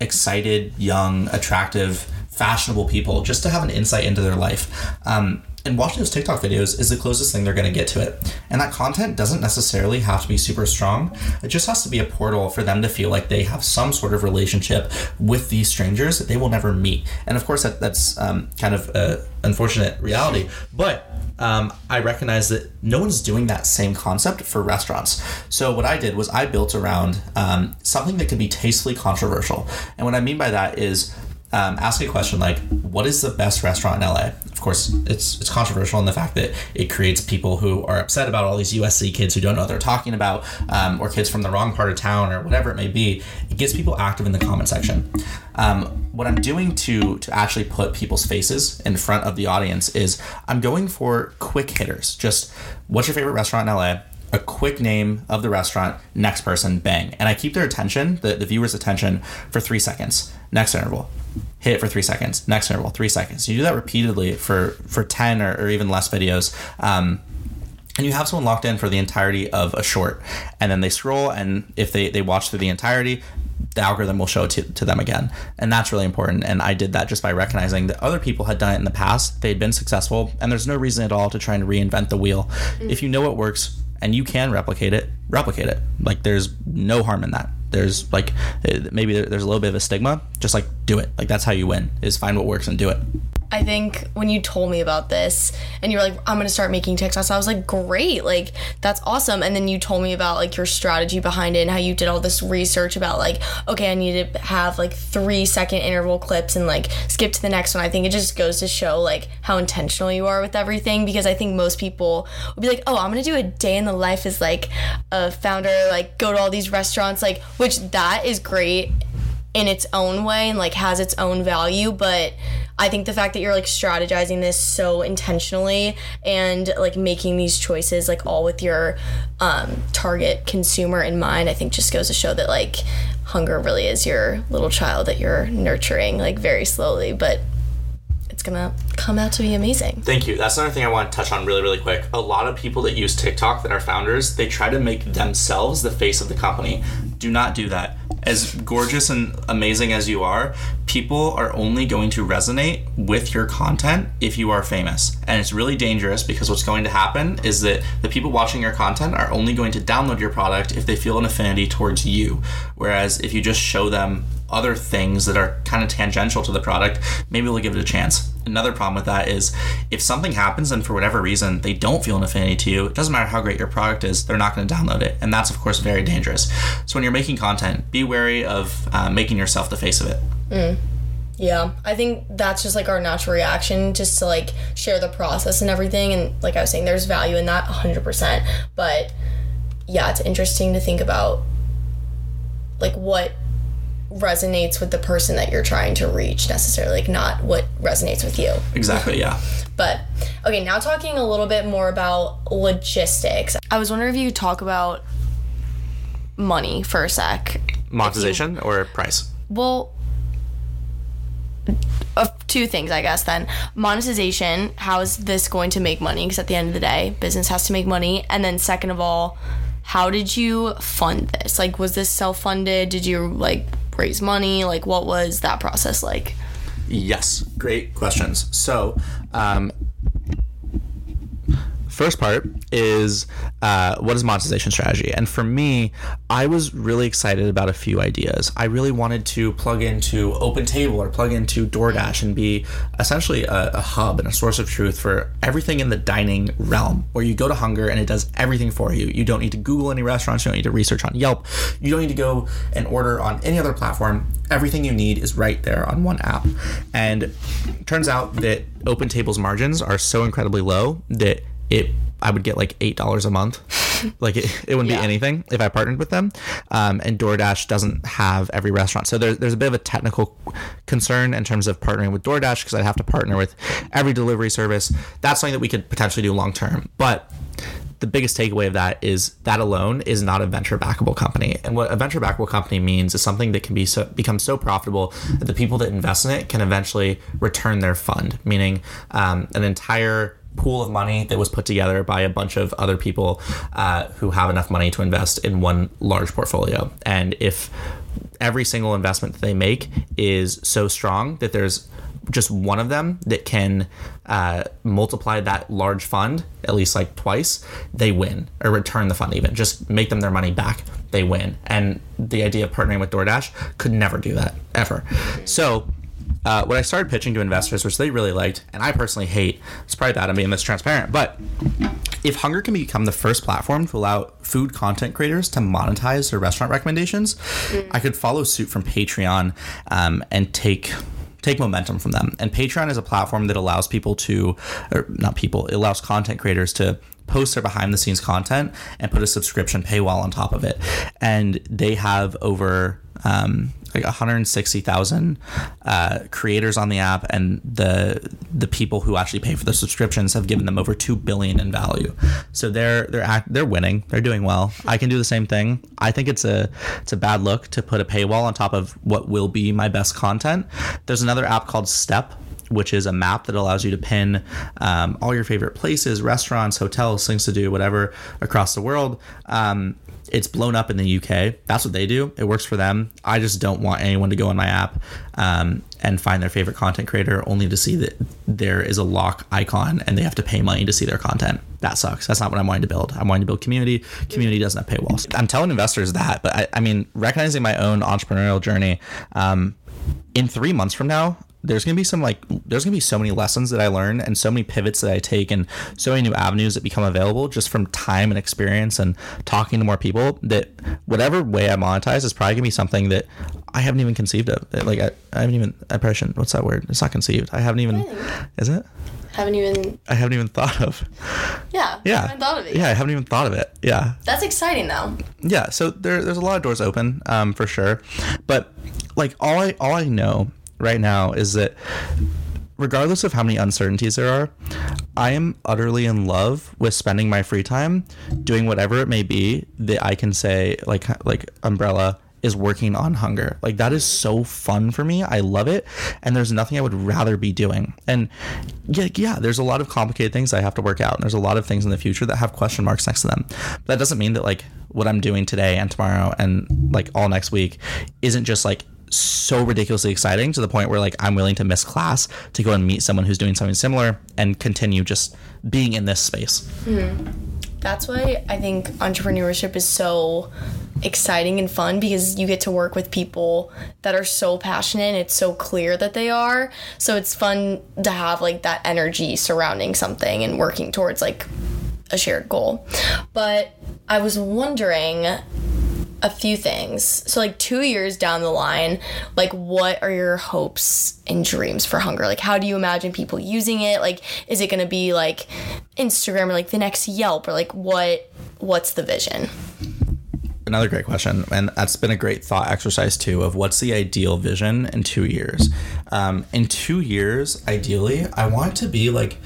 excited, young, attractive, fashionable people just to have an insight into their life. Um, and watching those TikTok videos is the closest thing they're going to get to it. And that content doesn't necessarily have to be super strong. It just has to be a portal for them to feel like they have some sort of relationship with these strangers that they will never meet. And of course, that, that's um, kind of an unfortunate reality. But um, I recognize that no one's doing that same concept for restaurants. So what I did was I built around um, something that could be tastefully controversial. And what I mean by that is um, ask a question like, "What is the best restaurant in LA?" Of course, it's it's controversial in the fact that it creates people who are upset about all these USC kids who don't know what they're talking about, um, or kids from the wrong part of town, or whatever it may be. It gets people active in the comment section. Um, what I'm doing to to actually put people's faces in front of the audience is I'm going for quick hitters. Just what's your favorite restaurant in LA? A quick name of the restaurant, next person, bang. And I keep their attention, the, the viewer's attention, for three seconds. Next interval. Hit it for three seconds. Next interval, three seconds. You do that repeatedly for, for 10 or, or even less videos. Um, and you have someone locked in for the entirety of a short. And then they scroll, and if they, they watch through the entirety, the algorithm will show it to, to them again. And that's really important. And I did that just by recognizing that other people had done it in the past. They'd been successful, and there's no reason at all to try and reinvent the wheel. If you know what works, and you can replicate it, replicate it. Like there's no harm in that. There's like eh, maybe there's a little bit of a stigma. Just like do it. Like that's how you win. Is find what works and do it. I think when you told me about this and you were like, I'm gonna start making TikToks, I was like, great, like that's awesome. And then you told me about like your strategy behind it and how you did all this research about like, okay, I need to have like three second interval clips and like skip to the next one. I think it just goes to show like how intentional you are with everything because I think most people would be like, oh, I'm gonna do a day in the life as like a founder, like go to all these restaurants, like which that is great in its own way and like has its own value but i think the fact that you're like strategizing this so intentionally and like making these choices like all with your um, target consumer in mind i think just goes to show that like hunger really is your little child that you're nurturing like very slowly but it's gonna come out to be amazing Thank you. That's another thing I want to touch on really, really quick. A lot of people that use TikTok that are founders, they try to make themselves the face of the company. Do not do that. As gorgeous and amazing as you are, people are only going to resonate with your content if you are famous. And it's really dangerous because what's going to happen is that the people watching your content are only going to download your product if they feel an affinity towards you. Whereas if you just show them other things that are kind of tangential to the product, maybe we'll give it a chance. Another problem with that is if something happens and for whatever reason they don't feel an affinity to you, it doesn't matter how great your product is, they're not going to download it. And that's, of course, very dangerous. So when you're making content, be wary of uh, making yourself the face of it. Yeah, I think that's just like our natural reaction just to like share the process and everything. And like I was saying, there's value in that 100%. But yeah, it's interesting to think about like what resonates with the person that you're trying to reach necessarily, like not what resonates with you. Exactly, yeah. But okay, now talking a little bit more about logistics. I was wondering if you could talk about money for a sec. Monetization or price? Well, uh, two things, I guess. Then monetization. How is this going to make money? Because at the end of the day, business has to make money. And then second of all, how did you fund this? Like, was this self funded? Did you like raise money? Like, what was that process like? Yes, great questions. So, um, first part is uh, what is monetization strategy? And for me, I was really excited about a few ideas. I really wanted to plug into OpenTable or plug into DoorDash and be essentially a, a hub and a source of truth for everything in the dining realm, where you go to Hunger and it does everything for you. You don't need to Google any restaurants, you don't need to research on Yelp, you don't need to go and order on any other platform. Everything you need is right there on one app. And turns out that OpenTable's margins are so incredibly low that it I would get like eight dollars a month. like it, it wouldn't Yeah. be anything if I partnered with them. Um, and DoorDash doesn't have every restaurant, so there's there's a bit of a technical concern in terms of partnering with DoorDash because I'd have to partner with every delivery service. That's something that we could potentially do long term, but the biggest takeaway of that is that alone is not a venture backable company. And what a venture backable company means is something that can be so become so profitable that the people that invest in it can eventually return their fund, meaning um, an entire pool of money that was put together by a bunch of other people uh, who have enough money to invest in one large portfolio. And if every single investment that they make is so strong that there's just one of them that can uh, multiply that large fund at least like twice, they win or return the fund even. Just make them their money back, they win. And the idea of partnering with DoorDash could never do that ever. So uh, what I started pitching to investors, which they really liked, and I personally hate, it's probably bad I'm being this transparent, but if Hunger can become the first platform to allow food content creators to monetize their restaurant recommendations, I could follow suit from Patreon um, and take take momentum from them. And Patreon is a platform that allows people to, or not people, it allows content creators to post their behind the scenes content and put a subscription paywall on top of it. And they have over um, like 160,000 uh, creators on the app, and the the people who actually pay for the subscriptions have given them over two billion in value. So they're they're act, they're winning. They're doing well. I can do the same thing. I think it's a it's a bad look to put a paywall on top of what will be my best content. There's another app called Step which is a map that allows you to pin um, all your favorite places, restaurants, hotels, things to do, whatever across the world. Um, it's blown up in the UK. That's what they do. It works for them. I just don't want anyone to go on my app um, and find their favorite content creator only to see that there is a lock icon and they have to pay money to see their content. That sucks. That's not what I'm wanting to build. I'm wanting to build community. Community doesn't have paywalls. I'm telling investors that, but I, I mean, recognizing my own entrepreneurial journey, um, in three months from now, there's gonna be some like there's gonna be so many lessons that I learn and so many pivots that I take and so many new avenues that become available just from time and experience and talking to more people that whatever way I monetize is probably gonna be something that I haven't even conceived of. Like I, I haven't even I probably shouldn't what's that word? It's not conceived. I haven't even is it? Haven't even. I haven't even thought of. Yeah. Yeah. I haven't thought of it. Yeah, I haven't even thought of it. Yeah. That's exciting though. yeah so there, there's a lot of doors open um, for sure but like all I all I know right now is that regardless of how many uncertainties there are I am utterly in love with spending my free time doing whatever it may be that I can say like like umbrella is working on hunger. Like that is so fun for me. I love it. And there's nothing I would rather be doing. And yeah yeah there's a lot of complicated things I have to work out. And there's a lot of things in the future that have question marks next to them. But that doesn't mean that like what I'm doing today and tomorrow and like all next week isn't just like so ridiculously exciting to the point where like I'm willing to miss class to go and meet someone who's doing something similar and continue just being in this space. Hmm. That's why I think entrepreneurship is so exciting and fun because you get to work with people that are so passionate and it's so clear that they are. So it's fun to have like that energy surrounding something and working towards like a shared goal. But I was wondering a few things. So like 2 years down the line, like what are your hopes and dreams for Hunger? Like how do you imagine people using it? Like is it going to be like Instagram or like the next Yelp or like what what's the vision? another great question, and that's been a great thought exercise too. Of what's the ideal vision in two years? Um, in two years, ideally, I want it to be like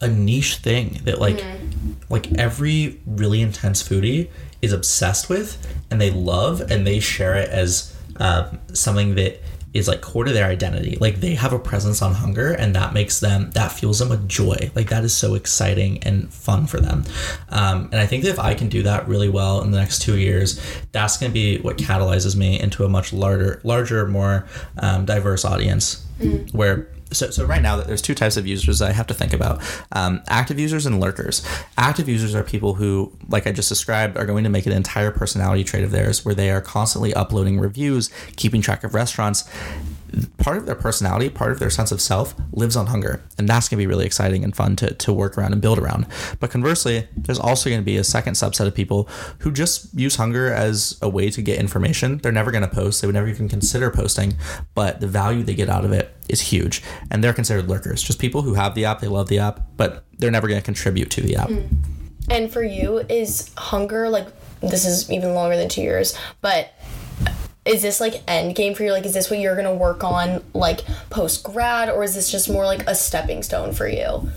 a niche thing that like like every really intense foodie is obsessed with and they love and they share it as um, something that is like core to their identity. Like they have a presence on hunger and that makes them that fuels them with joy. Like that is so exciting and fun for them. Um, and i think that if i can do that really well in the next two years that's going to be what catalyzes me into a much larger larger more um, diverse audience where so, so right now there's two types of users I have to think about. Um, active users and lurkers. Active users are people who like I just described are going to make an entire personality trait of theirs where they are constantly uploading reviews keeping track of restaurants part of their personality part of their sense of self lives on hunger. And that's going to be really exciting and fun to, to work around and build around. But conversely there's also going to be a second subset of people who just use hunger as a way to get information. They're never going to post. They would never even consider posting but the value they get out of it is huge. And they're considered lurkers just people who have the app they love the app but they're never going to contribute to the app. Mm. And for you, is hunger like this is even longer than two years, but is this like end game for you? Like, is this what you're gonna work on like post grad, or is this just more like a stepping stone for you?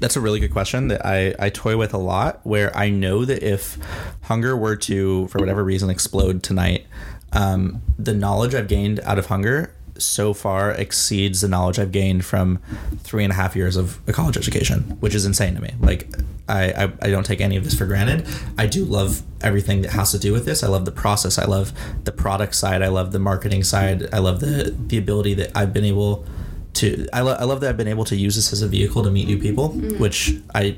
That's a really good question that I, I toy with a lot. Where I know that if hunger were to, for whatever reason, explode tonight, um, the knowledge I've gained out of hunger so far exceeds the knowledge I've gained from three and a half years of a college education, which is insane to me. Like, I, I, I don't take any of this for granted. I do love everything that has to do with this. I love the process. I love the product side. I love the marketing side. I love the the ability that I've been able to I, lo- I love that I've been able to use this as a vehicle to meet new people, which I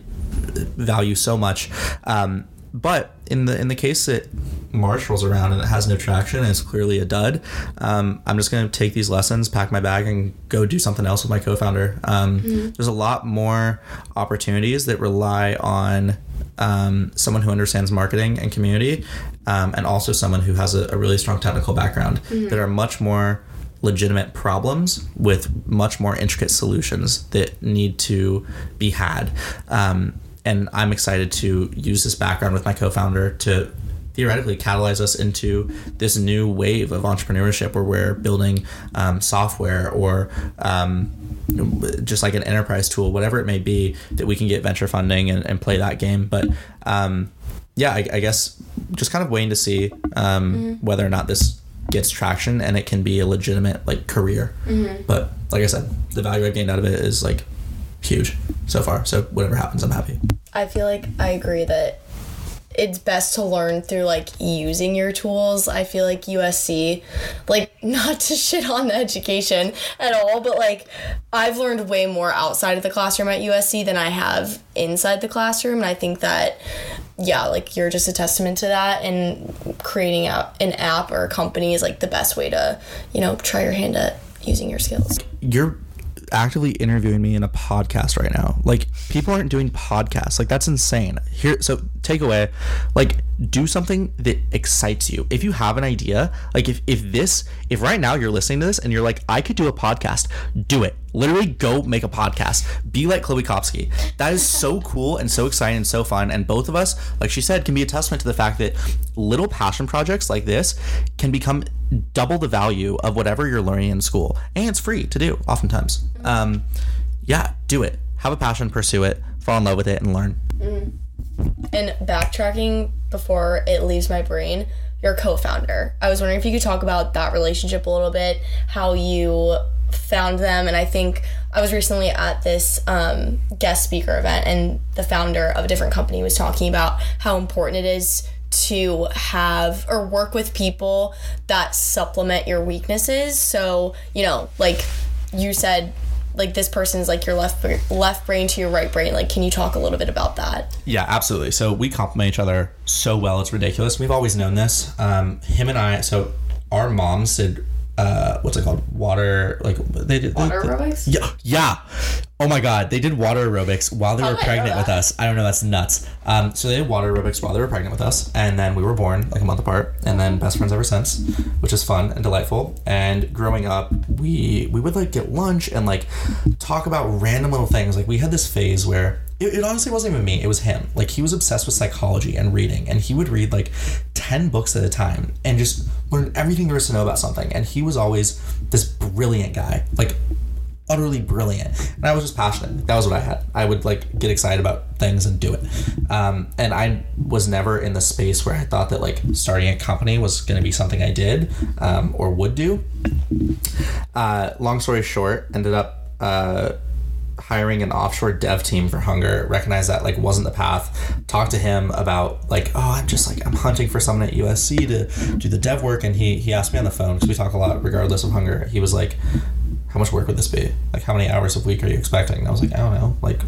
value so much. Um, but in the in the case that March rolls around and it has no traction and it's clearly a dud, um, I'm just gonna take these lessons, pack my bag, and go do something else with my co-founder. Um, There's a lot more opportunities that rely on um, someone who understands marketing and community, um, and also someone who has a, a really strong technical background that are much more legitimate problems with much more intricate solutions that need to be had. Um, and I'm excited to use this background with my co-founder to theoretically catalyze us into this new wave of entrepreneurship where we're building um, software or um, just like an enterprise tool, whatever it may be, that we can get venture funding and, and play that game. But um, yeah, I, I guess just kind of waiting to see um, whether or not this gets traction and it can be a legitimate like career. But like I said, the value I've gained out of it is like huge so far. So whatever happens, I'm happy. I feel like I agree that it's best to learn through like using your tools. I feel like USC, like not to shit on the education at all, but like I've learned way more outside of the classroom at USC than I have inside the classroom. And I think that, yeah, like you're just a testament to that. And creating a, an app or a company is like the best way to, you know, try your hand at using your skills. You're actively interviewing me in a podcast right now. Like people aren't doing podcasts. Like that's insane. Here so takeaway, like do something that excites you. If you have an idea, like if if this if right now you're listening to this and you're like I could do a podcast, do it. Literally go make a podcast. Be like Chloe Kopsky. That is so cool and so exciting and so fun and both of us, like she said, can be a testament to the fact that little passion projects like this can become double the value of whatever you're learning in school. And it's free to do oftentimes. Um, yeah do it. Have a passion pursue it fall in love with it and learn. And backtracking before it leaves my brain, your co founder. I was wondering if you could talk about that relationship a little bit, how you found them. And I think I was recently at this um, guest speaker event, and the founder of a different company was talking about how important it is to have or work with people that supplement your weaknesses. So, you know, like you said, like this person's like your left left brain to your right brain. Like, can you talk a little bit about that? yeah absolutely so we complement each other so well it's ridiculous we've always known this um, him and i so our moms did uh, what's it called water like they did Water they- aerobics? Yeah, yeah. Oh my god, they did water aerobics while they were I pregnant with us. I don't know, that's nuts. Um, so they did water aerobics while they were pregnant with us, and then we were born like a month apart, and then best friends ever since, which is fun and delightful. And growing up, we we would like get lunch and like talk about random little things. Like we had this phase where it, it honestly wasn't even me. It was him. Like he was obsessed with psychology and reading, and he would read like ten books at a time and just learn everything there is to know about something. And he was always this brilliant guy, like utterly brilliant. And I was just passionate. That was what I had. I would like get excited about things and do it. Um, and I was never in the space where I thought that like starting a company was going to be something I did um, or would do. Uh, long story short, ended up. Uh, hiring an offshore dev team for hunger recognized that like wasn't the path. Talked to him about like oh i'm just like i'm hunting for someone at usc to do the dev work. And he he asked me on the phone because we talk a lot regardless of hunger. He was like how much work would this be? Like how many hours a week are you expecting? And i was like i don't know like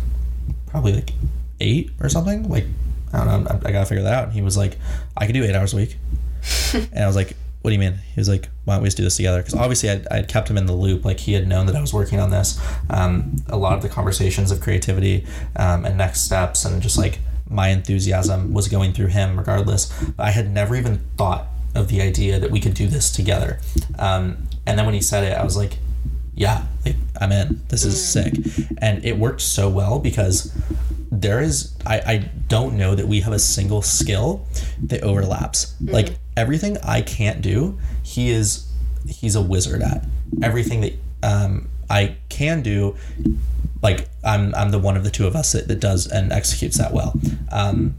probably like eight or something. Like i don't know i, I gotta figure that out. And he was like i could do eight hours a week. And i was like what do you mean? He was like, why don't we just do this together? Because obviously I'd, I'd kept him in the loop. Like he had known that I was working on this. Um, a lot of the conversations of creativity um, and next steps and just like my enthusiasm was going through him regardless. But I had never even thought of the idea that we could do this together. Um, and then when he said it, I was like, yeah, like I'm in. This is sick. And it worked so well because there is I, I don't know that we have a single skill that overlaps. Like everything I can't do, he is he's a wizard at. Everything that um, I can do, like I'm I'm the one of the two of us that, that does and executes that well. Um,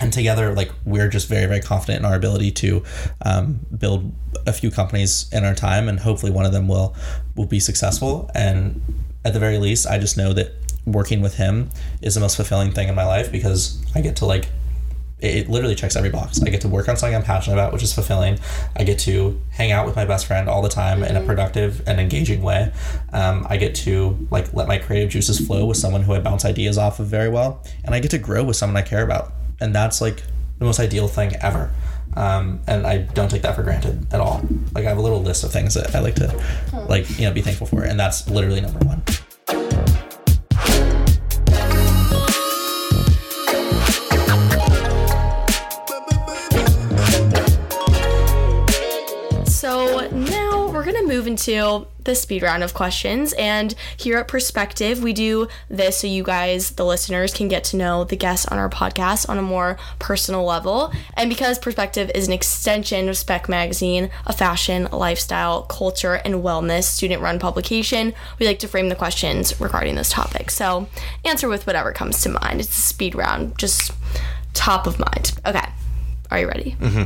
and together like we're just very very confident in our ability to um, build a few companies in our time and hopefully one of them will will be successful and at the very least i just know that working with him is the most fulfilling thing in my life because i get to like it, it literally checks every box i get to work on something i'm passionate about which is fulfilling i get to hang out with my best friend all the time in a productive and engaging way um, i get to like let my creative juices flow with someone who i bounce ideas off of very well and i get to grow with someone i care about and that's like the most ideal thing ever. Um, and I don't take that for granted at all. Like I have a little list of things that I like to, like you know, be thankful for, and that's literally number one. Move into the speed round of questions. And here at Perspective, we do this so you guys, the listeners, can get to know the guests on our podcast on a more personal level. And because Perspective is an extension of Spec Magazine, a fashion, lifestyle, culture, and wellness student run publication, we like to frame the questions regarding this topic. So answer with whatever comes to mind. It's a speed round, just top of mind. Okay. Are you ready? Mm-hmm.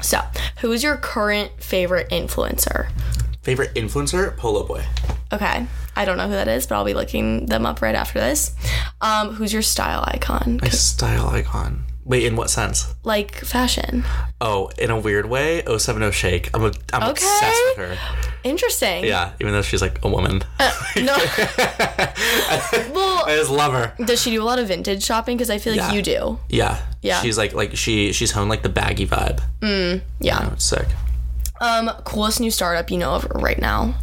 So, who's your current favorite influencer? Favorite influencer, Polo Boy. Okay. I don't know who that is, but I'll be looking them up right after this. Um, who's your style icon? My style icon. Wait, in what sense? Like fashion. Oh, in a weird way, 070 Shake. I'm, a, I'm Okay. obsessed with her. Interesting. Yeah, even though she's like a woman. No. well, I just love her. does she do a lot of vintage shopping? Because I feel like Yeah. you do. Yeah. Yeah. She's like like she she's honed like the baggy vibe. Mm. Yeah. Oh, it's sick. Um, coolest new startup you know of right now?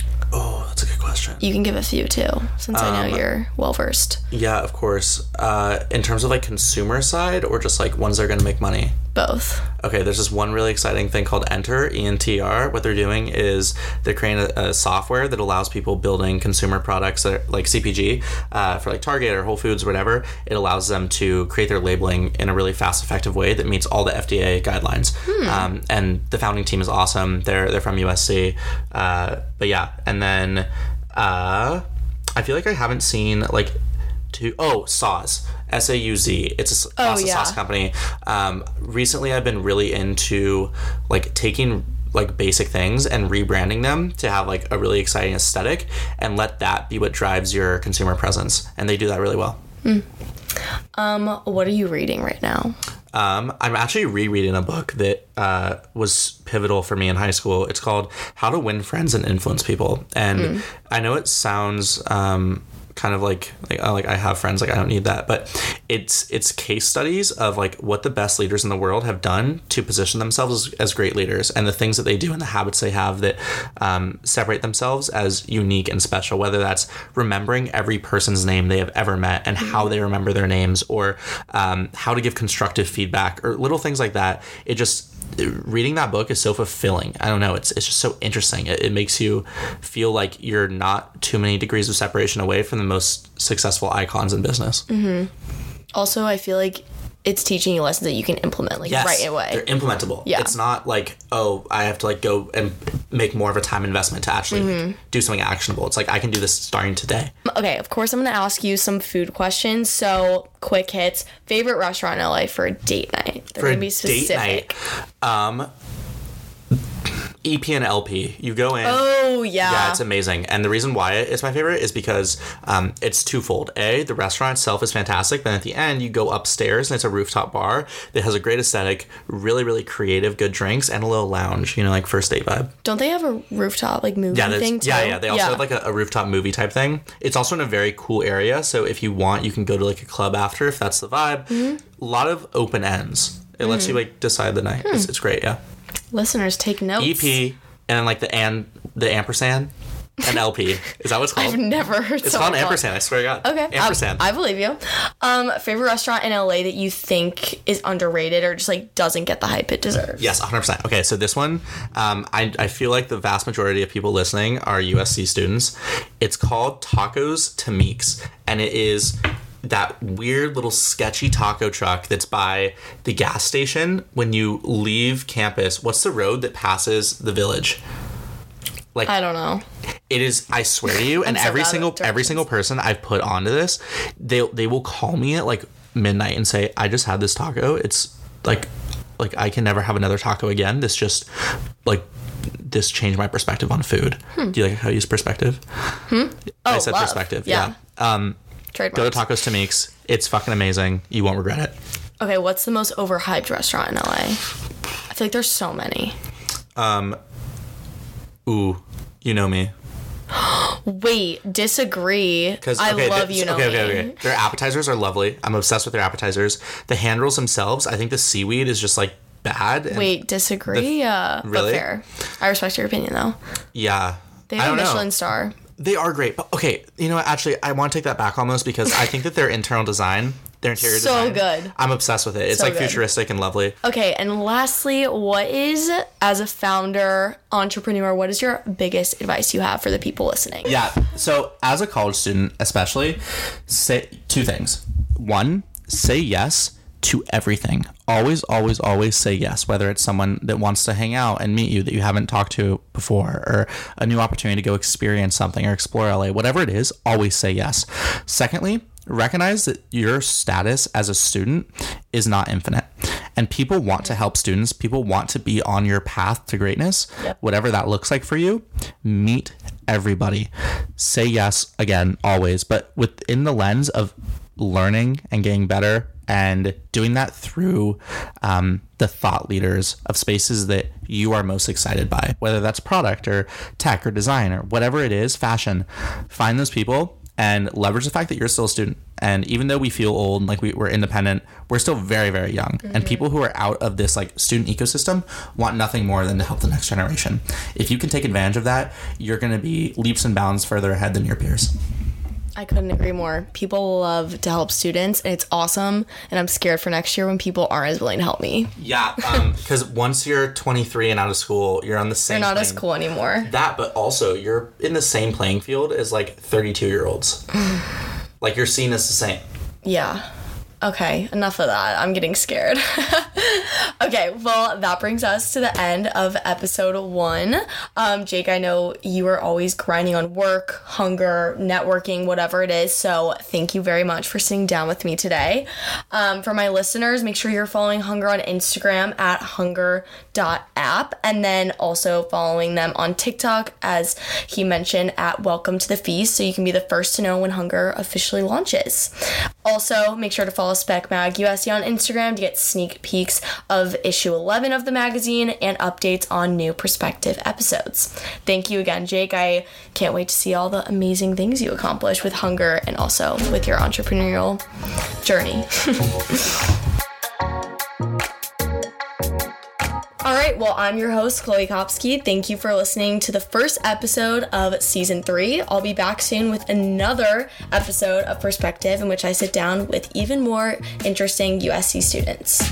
Question. You can give a few too, since I Um, know you're well versed. Yeah, of course. Uh, in terms of like consumer side or just like ones that are gonna make money. Both. Okay, there's this one really exciting thing called Enter, ENTR. What they're doing is they're creating a, a software that allows people building consumer products that like CPG uh, for like Target or Whole Foods or whatever. It allows them to create their labeling in a really fast, effective way that meets all the FDA guidelines. Um, and the founding team is awesome. They're they're from USC. Uh, but yeah, and then uh, I feel like I haven't seen like two oh Sauz S A U Z. It's a, pasta yeah. sauce company. Um, recently, I've been really into like taking like basic things and rebranding them to have like a really exciting aesthetic and let that be what drives your consumer presence. And they do that really well. Um, what are you reading right now? Um, I'm actually rereading a book that uh, was pivotal for me in high school. It's called How to Win Friends and Influence People. And I know it sounds um, kind of like like like I have friends, like I don't need that, but it's it's case studies of like what the best leaders in the world have done to position themselves as, as great leaders and the things that they do and the habits they have that um, separate themselves as unique and special. Whether that's remembering every person's name they have ever met and how they remember their names, or um, how to give constructive feedback, or little things like that. It just reading that book is so fulfilling. I don't know. It's it's just so interesting. It, it makes you feel like you're not too many degrees of separation away from the most successful icons in business. Mm-hmm. Also, I feel like it's teaching you lessons that you can implement like Yes, right away. They're implementable. Yeah. It's not like, oh, I have to like go and make more of a time investment to actually Mm-hmm. do something actionable. It's like I can do this starting today. Okay, of course, I'm going to ask you some food questions. So, quick hits. Favorite restaurant in LA for a date night? They're For a going to be specific. date night, um, EP and LP. You go in. Oh, yeah. Yeah, it's amazing. And the reason why it's my favorite is because um, it's twofold. A, the restaurant itself is fantastic, but at the end, you go upstairs and it's a rooftop bar that has a great aesthetic, really, really creative, good drinks, and a little lounge, you know, like first date vibe. Don't they have a rooftop like movie Yeah, thing too? yeah, yeah. They also have like a, a rooftop movie type thing. It's also in a very cool area, so if you want, you can go to like a club after if that's the vibe. Mm-hmm. A lot of open ends. It lets Mm. you like decide the night. Hmm. It's, it's great, yeah. Listeners, take notes. EP and then like the and the ampersand and LP. Is that what it's called? I've never heard It's called call it- ampersand. I swear to God. Okay, ampersand. I, believe you. Um, favorite restaurant in LA that you think is underrated or just like doesn't get the hype it deserves? Yes, 100%. Okay, so this one, um, I, I feel like the vast majority of people listening are USC students. It's called Tacos Meeks, and it is that weird little sketchy taco truck that's by the gas station when you leave campus. What's the road that passes the village? Like I don't know. it is i swear to you and so every single every single person i've put onto this they they will call me at like midnight and say i just had this taco it's like like i can never have another taco again this just like this changed my perspective on food do you like how i use perspective i Oh, said love. perspective Yeah. yeah, um Trademark. go to tacos to meeks it's fucking amazing you won't regret it Okay, what's the most overhyped restaurant in LA? I feel like there's so many. Um, ooh you know me Wait, disagree. Because I okay, love th- you know okay, okay, okay. Their appetizers are lovely. I'm obsessed with their appetizers. The hand rolls themselves, I think the seaweed is just like bad. Wait, disagree. uh, really? Fair. I respect your opinion though. yeah. They have a Michelin know. star. They are great. But okay, you know what? Actually, I want to take that back almost because I think that their internal design, their interior So design, good. I'm obsessed with it. It's So like good. futuristic and lovely. Okay, and lastly, what is as a founder, entrepreneur, what is your biggest advice you have for the people listening? Yeah. So as a college student, especially, say two things. One, say yes to everything. Always, always, always say yes. Whether it's someone that wants to hang out and meet you that you haven't talked to before, or a new opportunity to go experience something or explore LA, whatever it is, always say yes. Secondly, recognize that your status as a student is not infinite. And people want to help students. People want to be on your path to greatness, Yep. whatever that looks like for you. Meet everybody. Say yes again, always, but within the lens of learning and getting better and doing that through um, the thought leaders of spaces that you are most excited by, whether that's product or tech or design or whatever it is, fashion. Find those people and leverage the fact that you're still a student. And even though we feel old, and like we, we're independent, we're still very, very young. And people who are out of this like student ecosystem want nothing more than to help the next generation. If you can take advantage of that, you're going to be leaps and bounds further ahead than your peers. I couldn't agree more. People love to help students, and it's awesome. And I'm scared for next year when people aren't as willing to help me. Yeah, um, because once you're 23 and out of school, you're on the same. They're not as cool anymore. That, but also you're in the same playing field as like 32 year olds. like you're seen as the same. Yeah. Okay, enough of that. I'm getting scared. okay, well, that brings us to the end of episode one. Um, Jake, I know you are always grinding on work, hunger, networking, whatever it is. So thank you very much for sitting down with me today. Um, for my listeners, make sure you're following Hunger on Instagram at hunger.app and then also following them on TikTok, as he mentioned, at Welcome to the Feast, so you can be the first to know when Hunger officially launches. Also, make sure to follow Spec Mag USC on Instagram to get sneak peeks of issue 11 of the magazine and updates on new perspective episodes. Thank you again, Jake. I can't wait to see all the amazing things you accomplish with Hunger and also with your entrepreneurial journey. All right, well, I'm your host, Chloe Kopsky. Thank you for listening to the first episode of season three. I'll be back soon with another episode of Perspective, in which I sit down with even more interesting USC students.